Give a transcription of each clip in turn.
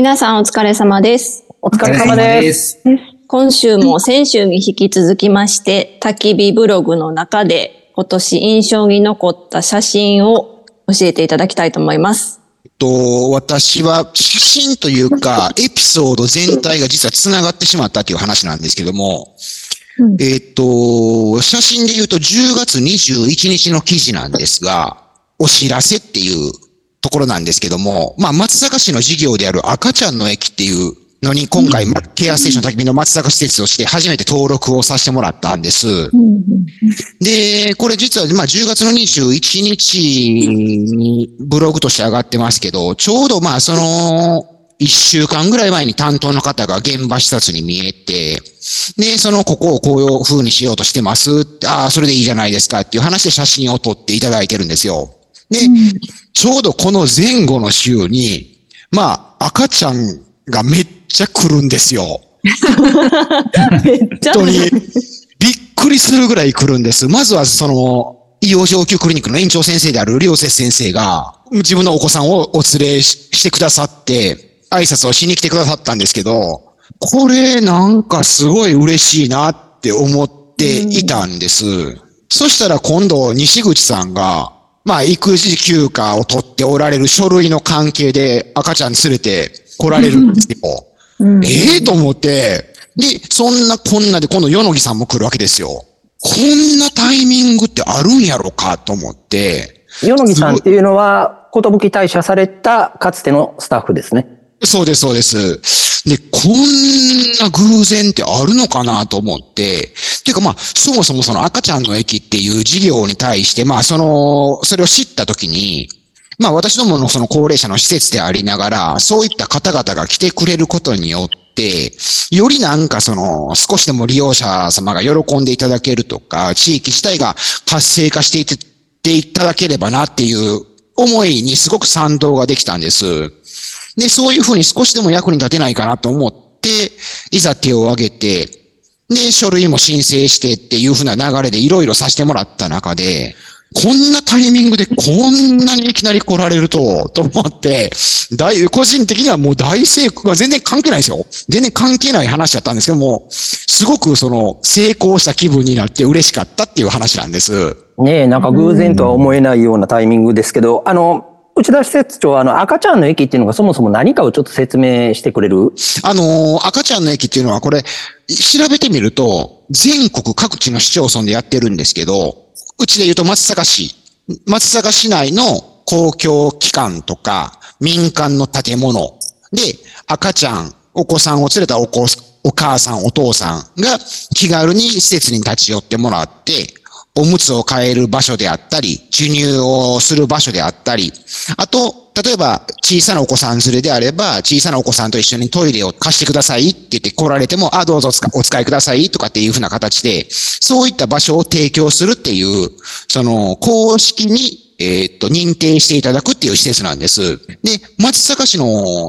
皆さんお疲れ様です。お疲れ様です。す。今週も先週に引き続きまして、焚き火ブログの中で今年印象に残った写真を教えていただきたいと思います。と、私は写真というか、エピソード全体が実は繋がってしまったっていう話なんですけども、うんえっと、写真で言うと10月21日の記事なんですが、お知らせっていうところなんですけども、まあ、松坂市の事業である赤ちゃんの駅っていうのに今回、ケアステーション焚き火の松坂施設として初めて登録をさせてもらったんです。で、これ実は、まあ、10月の21日にブログとして上がってますけど、ちょうどまあ、その、1週間ぐらい前に担当の方が現場視察に見えて、で、その、ここをこういう風にしようとしてます。ああ、それでいいじゃないですかっていう話で写真を撮っていただいてるんですよ。で、ちょうどこの前後の週に、まあ、赤ちゃんがめっちゃ来るんですよ。めっちゃ本当に、びっくりするぐらい来るんです。まずはその、医療上級クリニックの園長先生である良瀬先生が、自分のお子さんをお連れししてくださって、挨拶をしに来てくださったんですけど、これなんかすごい嬉しいなって思っていたんです。そしたら今度、西口さんが、まあ、育児休暇を取っておられる書類の関係で赤ちゃん連れて来られるんですよ。ええと思って、で、そんなこんなで今度、与野木さんも来るわけですよ。こんなタイミングってあるんやろかと思って、与野木さんっていうのは、寿退社されたかつてのスタッフですね。そうです、そうです。で、こんな偶然ってあるのかなと思って、ていうかまあ、そもそもその赤ちゃんの駅っていう事業に対して、まあ、その、それを知ったときに、まあ私どものその高齢者の施設でありながら、そういった方々が来てくれることによって、よりなんかその、少しでも利用者様が喜んでいただけるとか、地域自体が活性化していっていただければなっていう思いにすごく賛同ができたんです。で、そういうふうに少しでも役に立てないかなと思って、いざ手を挙げて、で、書類も申請してっていうふうな流れでいろいろさせてもらった中で、こんなタイミングでこんなにいきなり来られると、と思って、大、個人的にはもう大成功が全然関係ないですよ。全然関係ない話だったんですけども、すごくその成功した気分になって嬉しかったっていう話なんです。ねえ、なんか偶然とは思えないようなタイミングですけど、あの、内田施設長は、あの、赤ちゃんの駅っていうのがそもそも何かをちょっと説明してくれる？あのー赤ちゃんの駅っていうのはこれ、調べてみると、全国各地の市町村でやってるんですけど、うちで言うと松阪市、松阪市内の公共機関とか民間の建物。で赤ちゃん、お子さんを連れたお子、お母さん、お父さんが気軽に施設に立ち寄ってもらって、おむつを変える場所であったり、授乳をする場所であったり、あと、例えば小さなお子さん連れであれば、小さなお子さんと一緒にトイレを貸してくださいって言って来られても、あ、どうぞお使いくださいとかっていうふうな形で、そういった場所を提供するっていう、その、公式に、えっと、認定していただくっていう施設なんです。で、松阪市の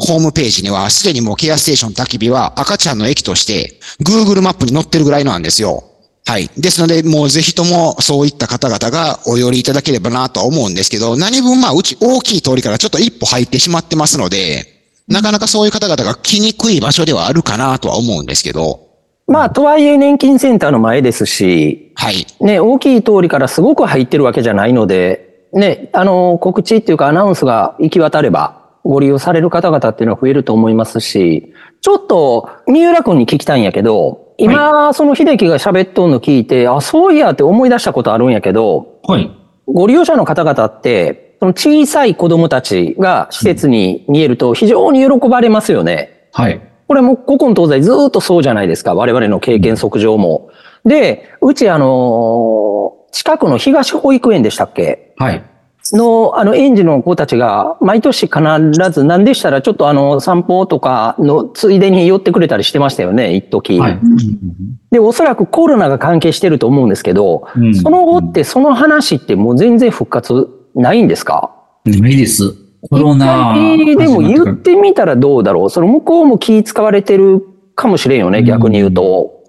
ホームページには、すでにもうケアステーション焚き火は赤ちゃんの駅として、Google マップに載ってるぐらいなんですよ。はい。ですので、もうぜひともそういった方々がお寄りいただければなとは思うんですけど、何分まあ、うち大きい通りからちょっと一歩入ってしまってますので、なかなかそういう方々が来にくい場所ではあるかなとは思うんですけど、まあ、とはいえ年金センターの前ですし、はい。ね、大きい通りからすごく入ってるわけじゃないので、ね、あの、告知っていうかアナウンスが行き渡れば、ご利用される方々っていうのは増えると思いますし、ちょっと、三浦君に聞きたいんやけど、今、その秀樹が喋っとんの聞いて、あ、そういやって思い出したことあるんやけど、はい。ご利用者の方々って、その小さい子供たちが施設に見えると非常に喜ばれますよね。はい。これも古今東西ずーっとそうじゃないですか。我々の経験則上も。で、うちあのー近くの東保育園でしたっけ？はい。の、あの、園児の子たちが、毎年必ず、何でしたら、ちょっとあの、散歩とかのついでに寄ってくれたりしてましたよね、一時。はい。で、おそらくコロナが関係してると思うんですけど、うんその後ってその話ってもう全然復活ないんですか？ないです。コロナ。でも言っててみたらどうだろうその向こうも気使われてるかもしれんよね、逆に言うと。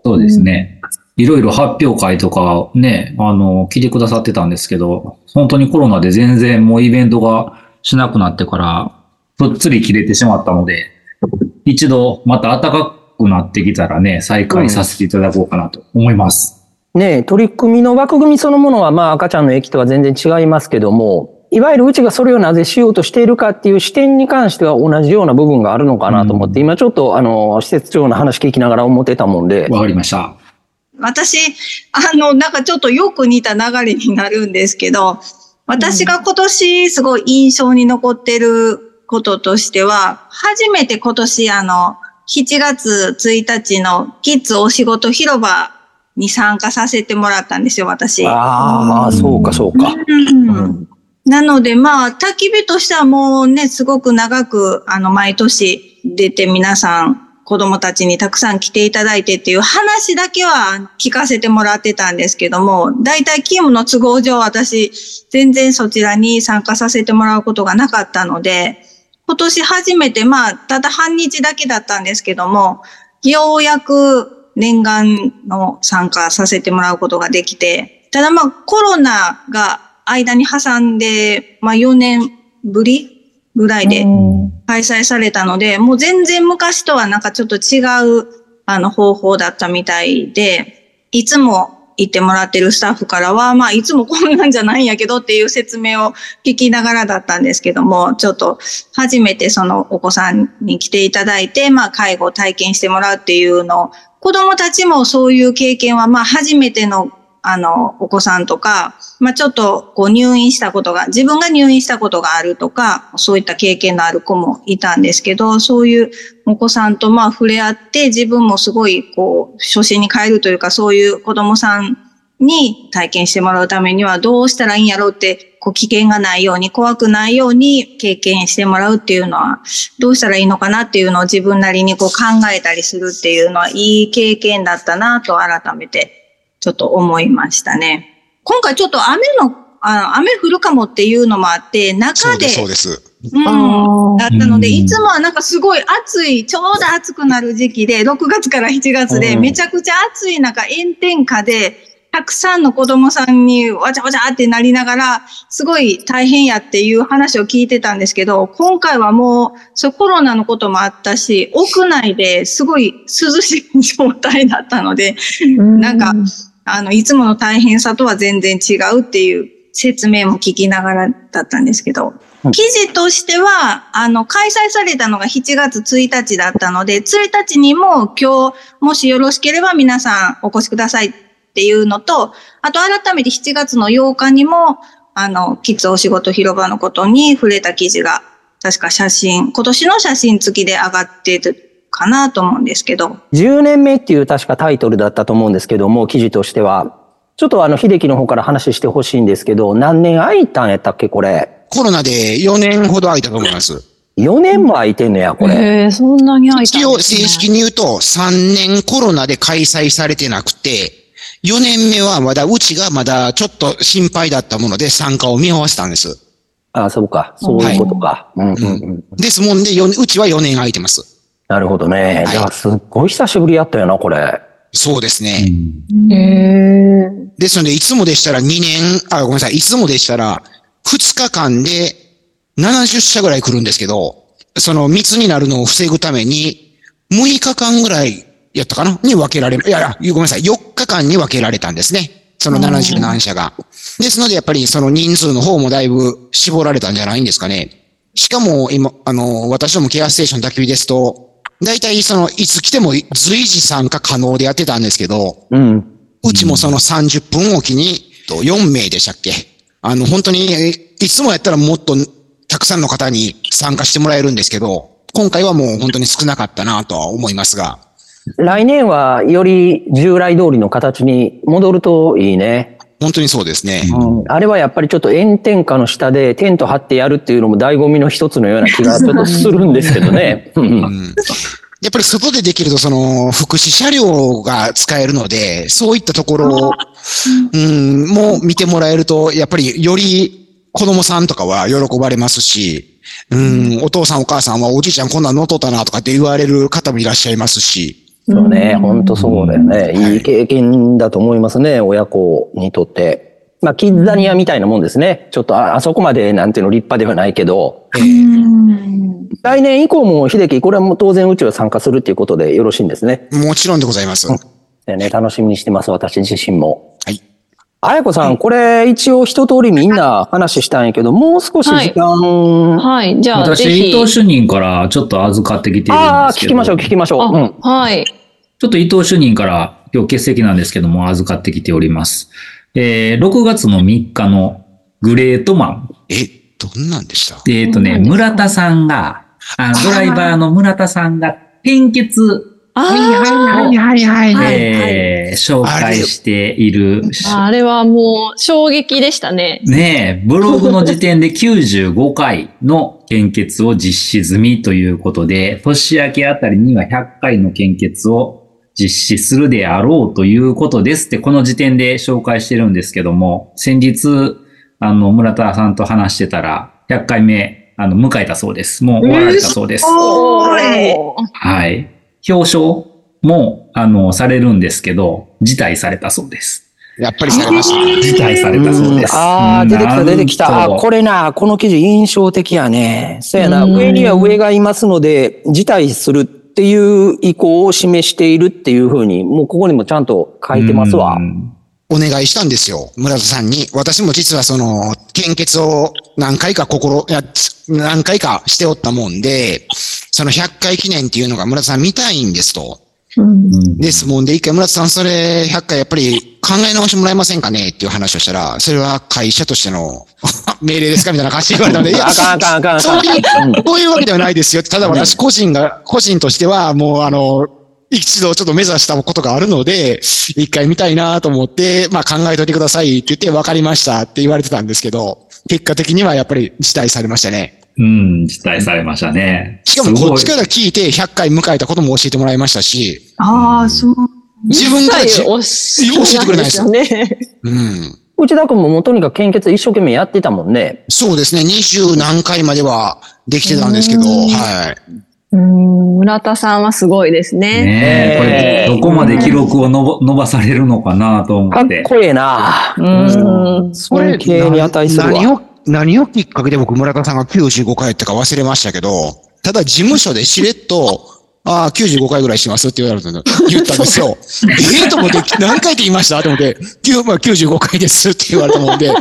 からそうですね。いろいろ発表会とかね、あの、聞いてくださってたんですけど、本当にコロナで全然もうイベントがしなくなってから、ぷっつり切れてしまったので、一度また暖かくなってきたらね、再開させていただこうかなと思います。ねえ取り組みの枠組みそのものは、まあ、赤ちゃんの駅とは全然違いますけども、いわゆるうちがそれをなぜしようとしているかっていう視点に関しては同じような部分があるのかなと思って、今ちょっと、あの、施設長の話聞きながら思ってたもんで、わかりました。私、あの、なんかちょっとよく似た流れになるんですけど、私が今年すごい印象に残ってることとしては、初めて今年あの、7月1日のキッズお仕事広場に参加させてもらったんですよ、私。ああ、そうか、そうか。うんなので、まあ、焚き火としてはもうね、すごく長く、あの、毎年出て皆さん、子供たちにたくさん来ていただいてっていう話だけは聞かせてもらってたんですけども、大体勤務の都合上私、全然そちらに参加させてもらうことがなかったので、今年初めて、まあ、ただ半日だけだったんですけども、ようやく念願の参加させてもらうことができて、ただまあコロナが間に挟んで、まあ4年ぶりぐらいで開催されたので、もう全然昔とはなんかちょっと違うあの方法だったみたいで、いつも行ってもらってるスタッフからは、まあいつもこんなんじゃないんやけどっていう説明を聞きながらだったんですけども、ちょっと初めてそのお子さんに来ていただいて、まあ介護を体験してもらうっていうのを、子供たちもそういう経験はまあ初めてのあの、お子さんとか、まあちょっとこう入院したことが、自分が入院したことがあるとか、そういった経験のある子もいたんですけど、そういうお子さんとまあ触れ合って、自分もすごいこう、初心に変えるというか、そういう子供さんに体験してもらうためにはどうしたらいいんやろうって、こう危険がないように、怖くないように経験してもらうっていうのは、どうしたらいいのかなっていうのを自分なりにこう考えたりするっていうのは、いい経験だったなと改めてちょっと思いましたね。今回ちょっと雨の、あの雨降るかもっていうのもあって、そ中で、うです、そうです。うん、だったので、うんいつもはなんかすごい暑い、ちょうど暑くなる時期で、6月から7月で、うんめちゃくちゃ暑い中、炎天下で、たくさんの子供さんにわちゃわちゃってなりながら、すごい大変やっていう話を聞いてたんですけど、今回はもう、そうコロナのこともあったし、屋内ですごい涼しい状態だったので、なんかあの、いつもの大変さとは全然違うっていう説明も聞きながらだったんですけど、うん。記事としては、あの、開催されたのが7月1日だったので、1日にも今日、もしよろしければ皆さんお越しくださいっていうのと、あと改めて7月の8日にも、あの、キッズお仕事広場のことに触れた記事が、確か写真、今年の写真付きで上がってるかなと思うんですけど、10年目っていう確かタイトルだったと思うんですけども、記事としては。ちょっとあの、秀樹の方から話してほしいんですけど、何年空いたんやったっけ、これ？コロナで4年ほど空いたと思います。4年も空いてんのや、これ。へえ、そんなに空いたん一応ですね正式に言うと3年コロナで開催されてなくて、4年目はまだうちがまだちょっと心配だったもので参加を見合わせたんです。あそうか。そういうことか。うんうんうん。ですもんで、ようちは4年空いてます。なるほどね。はいじゃあ、すっごい久しぶりやったよな、これ。そうですね。へえ。ですので、いつもでしたら2年、あ、ごめんなさい、いつもでしたら2日間で70社ぐらい来るんですけど、その密になるのを防ぐために、6日間ぐらいやったかな？に分けられ、いやいや、ごめんなさい、4日間に分けられたんですね。その70何社が。ですので、やっぱりその人数の方もだいぶ絞られたんじゃないんですかね。しかも、今、あの、私どもケアステーション焚き火ですと、大体その、いつ来ても随時参加可能でやってたんですけど、うん。うちもその30分おきに、と4名でしたっけ？あの、本当に、えいつもやったらもっとたくさんの方に参加してもらえるんですけど、今回はもう本当に少なかったなとは思いますが、来年はより従来通りの形に戻るといいね。本当にそうですね。うん、あれはやっぱりちょっと炎天下の下でテント張ってやるっていうのも醍醐味の一つのような気がちょっとするんですけどね。やっぱり外でできると、その、福祉車両が使えるので、そういったところを、うん、もう見てもらえると、やっぱりより子供さんとかは喜ばれますし、うん、お父さんお母さんはおじいちゃんこんなん乗っとったなとかって言われる方もいらっしゃいますし、そうね、本当そうだよね。い。い経験だと思いますね、親子にとって。まあ、キッザニアみたいなもんですね。ちょっとああそこまでなんていうの立派ではないけど、ええ来年以降も秀樹、これはもう当然うちは参加するっていうことでよろしいんですね。もちろんでございます。はでね、楽しみにしてます、私自身も。い。あやこさん、これ一応一通りみんな話したんやけど、もう少し時間、はい。じゃあ、ぜ私、ひ。伊藤主任からちょっと預かってきてるんああ、ですけど。聞きましょう、聞きましょう。うん。あ、はい。ちょっと伊藤主任から今日欠席なんですけども預かってきております。えー、6月の3日のグレートマン。え、どんなんでした？えっ、とね、村田さんが、あのドライバーの村田さんが献血、あはいはいはいはい。えー紹介している、あ、あれはもう衝撃でしたね。ねえ、ブログの時点で95回の献血を実施済みということで、年明けあたりには100回の献血を実施するであろうということですって、この時点で紹介してるんですけども、先日、あの、村田さんと話してたら、100回目、あの、迎えたそうです。もう終わられたそうです。おーいはい。表彰も、あの、されるんですけど、辞退されたそうです。やっぱりされました。辞退されたそうです。ああ、出てきた、出てきた。あこれな、この記事印象的やね。そうやな、うん上には上がいますので、辞退するっていう意向を示しているっていうふうに、もうここにもちゃんと書いてますわう。んお願いしたんですよ。村田さんに。私も実はその、献血を何回か心、いや、何回かしておったもんで、その100回記念っていうのが村田さん見たいんですと。うんうんですもんで、一回村田さんそれ100回やっぱり考え直してもらえませんかねっていう話をしたら、それは会社としての 命令ですかみたいな感じで言われたので、いやあ、かんあかんあかんあかん。そういう、そういうわけではないですよ。ただ私個人が、個人としてはもうあの、一度ちょっと目指したことがあるので、一回見たいなと思って、まあ考えといてくださいって言って分かりましたって言われてたんですけど、結果的にはやっぱり辞退されましたね。うん、辞退されましたね。しかもこっちから聞いて100回迎えたことも教えてもらいましたし、ああ、そう。自分から教え教えてくれないですよね。うん。内田君ももうとにかく献血一生懸命やってたもんね。そうですね。二十何回まではできてたんですけど、うんはい。うん、村田さんはすごいですね。ねえ、これ、どこまで記録をのぼ伸ばされるのかなと思かっって。こええな。うん。尊敬に値するわ。何を、何をきっかけで僕村田さんが95回やったか忘れましたけど、ただ事務所でしれっと、ああ、95回ぐらいしますって言われたの、言ったんですよ。ええと思って、何回って言いましたと思って、9まあ、95回ですって言われたもんで、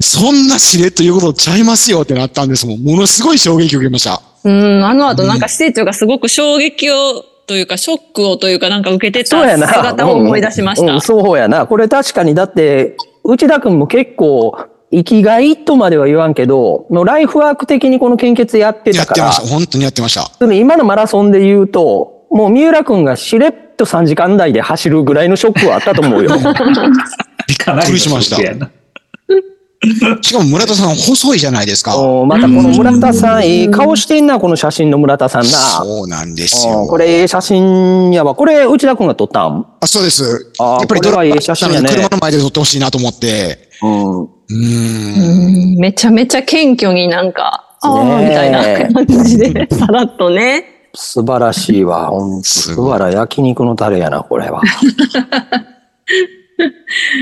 そんなしれっと言うことちゃいますよってなったんですもん。ものすごい衝撃を受けました。うん、あの後なんか施設長がすごく衝撃を、というか、ショックをというか、なんか受けてたそうやな。姿を思い出しました。うんうんそうやな。これ確かに、だって、内田君も結構、生きがいとまでは言わんけど、のライフワーク的にこの献血やってたからやってまし、た。本当にやってました。今のマラソンで言うと、もう三浦君がしれっと3時間台で走るぐらいのショックはあったと思うよ。びっくりしました しかも村田さん細いじゃないですか。おまたこの村田さん、いい顔してんな、この写真の村田さんな。そうなんですよ。おこれ、ええ写真やわ。これ、内田君が撮ったん？あ、そうです。あーやっぱりこれはいい写真やね車の前で撮ってほしいなと思って。うん。うーん。うんめちゃめちゃ謙虚になんか、ああ、みたいな感じで、さらっとね。素晴らしいわ。ほんと、素晴ら焼肉のタレやな、これは。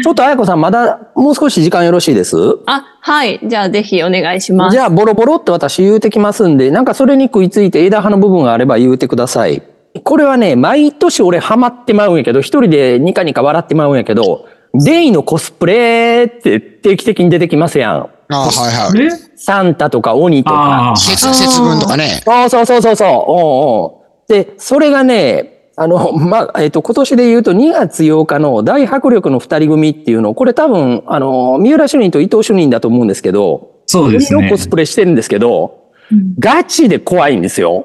ちょっと、あやこさん、まだ、もう少し時間よろしいです？あ、はい。じゃあぜひお願いします。じゃあ、ボロボロって私言うてきますんで、なんかそれに食いついて枝葉の部分があれば言うてください。これはね、毎年俺ハマってまうんやけど、一人でニカニカ笑ってまうんやけど、デイのコスプレって定期的に出てきますやん。あーはいはい。サンタとか鬼とか。ああ、節、節分とかね。そうそうそうそうそう。おうおうで、それがね、あの、まあ、えっ、と、今年で言うと2月8日の大迫力の二人組っていうの、これ多分、あの、三浦主任と伊藤主任だと思うんですけど、そうですねコ。スプレしてるんですけど、ガチで怖いんですよ。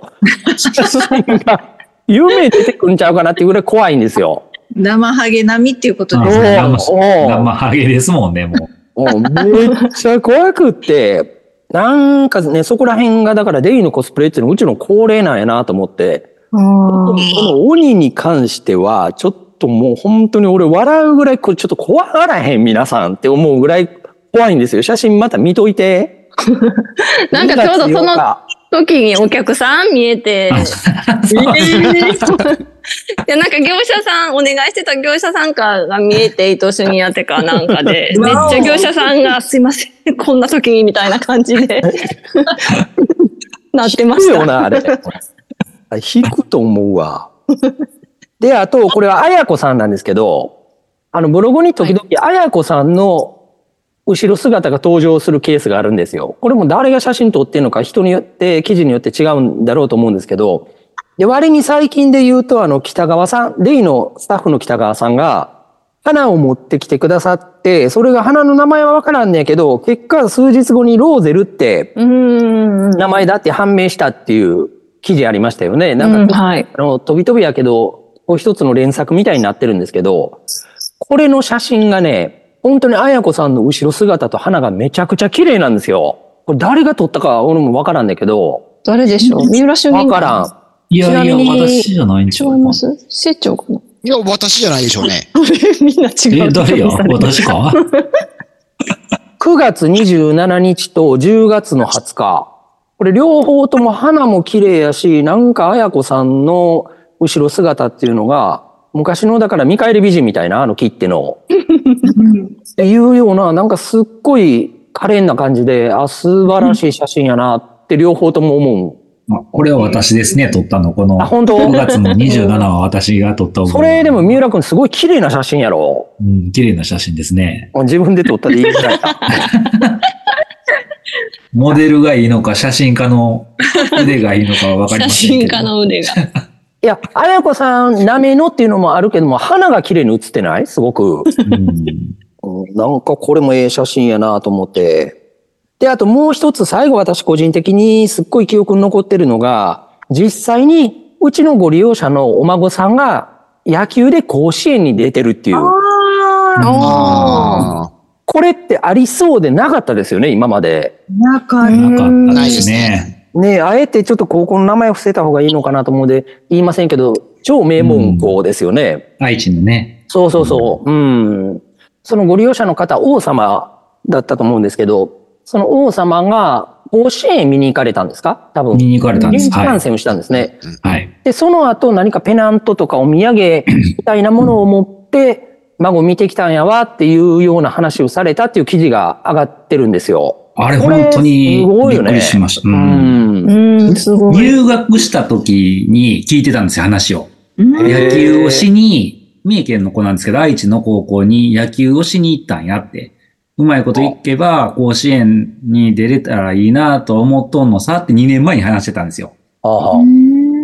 夢出てくんちゃうかなっていうぐらい怖いんですよ。生ハゲ並みっていうことあですね。生ハゲですもんね、もう。もうめっちゃ怖くって、なんかね、そこら辺がだからデイのコスプレっていうのはうちの恒例なんやなと思って、この鬼に関しては、ちょっともう本当に俺笑うぐらい、これちょっと怖がらへん皆さんって思うぐらい怖いんですよ。写真また見といて。なんかちょうどそ2月8の日時にお客さん見えて、えー。いや、なんか業者さん、お願いしてた業者さんかが見えて、伊藤主任やってかなんかで、めっちゃ業者さんが、すいません、こんな時にみたいな感じで、なってました。よな、あれ。引くと思うわ。で、あと、これはあやこさんなんですけど、あの、ブログに時々あやこさんの後ろ姿が登場するケースがあるんですよ。これも誰が写真撮ってるのか人によって、記事によって違うんだろうと思うんですけど、で、割に最近で言うと、あの、北川さん、レイのスタッフの北川さんが、花を持ってきてくださって、それが花の名前はわからんねんけど、結果数日後にローゼルって。名前だって判明したっていう記事ありましたよね。なうんん、か、はい。あの、飛び飛びやけど、こう一つの連作みたいになってるんですけど、これの写真がね、本当に綾子さんの後ろ姿と花がめちゃくちゃ綺麗なんですよ。これ誰が撮ったか俺もわからんねんけど、誰でしょう？三浦主任わからん。いやいや、私じゃないんちゃ違いうます？市長かな？いや、私じゃないでしょうね。みんな違う。え、誰や？私か？9月27日と10月の20日。これ両方とも花も綺麗やし、なんか綾子さんの後ろ姿っていうのが、昔のだから見返り美人みたいな、あの切手の。っていうような、なんかすっごい可憐な感じで、あ、素晴らしい写真やなって両方とも思あこれは私ですね、撮ったの。このう。あ、本当？5月の27は私が撮った。それでも三浦くんすごい綺麗な写真やろ。うん、綺麗な写真ですね。自分で撮ったで言いづらいな。モデルがいいのか、写真家の 腕がいいのかはわかり写ませんけど。真家の腕が。いや、綾子さん、なめのっていうのもあるけども、花が綺麗に写ってない？すごく。うんうんなんかこれもええ写真やなと思って。で、あともう一つ最後私個人的にすっごい記憶に残ってるのが、実際にうちのご利用者のお孫さんが野球で甲子園に出てるっていう。あああ。これってありそうでなかったですよね、今まで。あ、なかったですすね。ね。あえてちょっと高校の名前を伏せた方がいいのかなと思うので言いませんけど、超名門校ですよね。愛知のね。そうそうそう。うん。そのご利用者の方、王様だったと思うんですけど、その王様が甲子園見に行かれたんですか？多分。見に行かれたんです観戦をしたんですね。はい。で、その後何かペナントとかお土産みたいなものを持って、孫見てきたんやわっていうような話をされたっていう記事が上がってるんですよ。あれ本当にすごいよねびっくりしました。ううんん。うん、すごい。入学した時に聞いてたんですよ、話を。へ野ー球をしに、三重県の子なんですけど、愛知の高校に野球をしに行ったんやって。うまいこといけば、甲子園に出れたらいいなと思っとんのさって2年前に話してたんですよ。ああ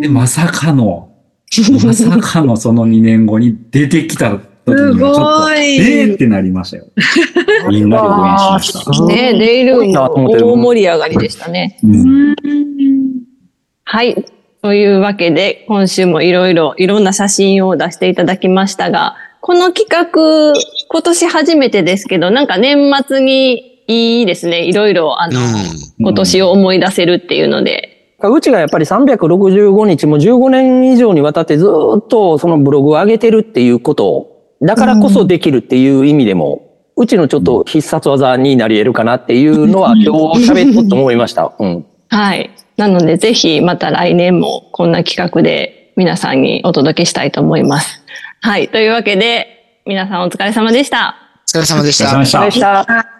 で、まさかの、まさかのその2年後に出てきたすごいえーってなりましたよ。みんなで応援しました。ね、デイル大盛り上がりでしたね。うんはい。というわけで、今週もいろいろ、いろんな写真を出していただきましたが、この企画、今年初めてですけど、なんか年末にいいですね。いろいろ、あの、う今年を思い出せるっていうので。うちがやっぱり365日も15年以上にわたってずっとそのブログを上げてるっていうことだからこそできるっていう意味でも、うちのちょっと必殺技になり得るかなっていうのは今日喋っとって思いました。うん。はい。なので、ぜひまた来年もこんな企画で皆さんにお届けしたいと思います。はい。というわけで、皆さんお疲れ様でした。お疲れ様でしたお疲れ様で。した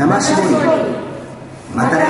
生絞りまた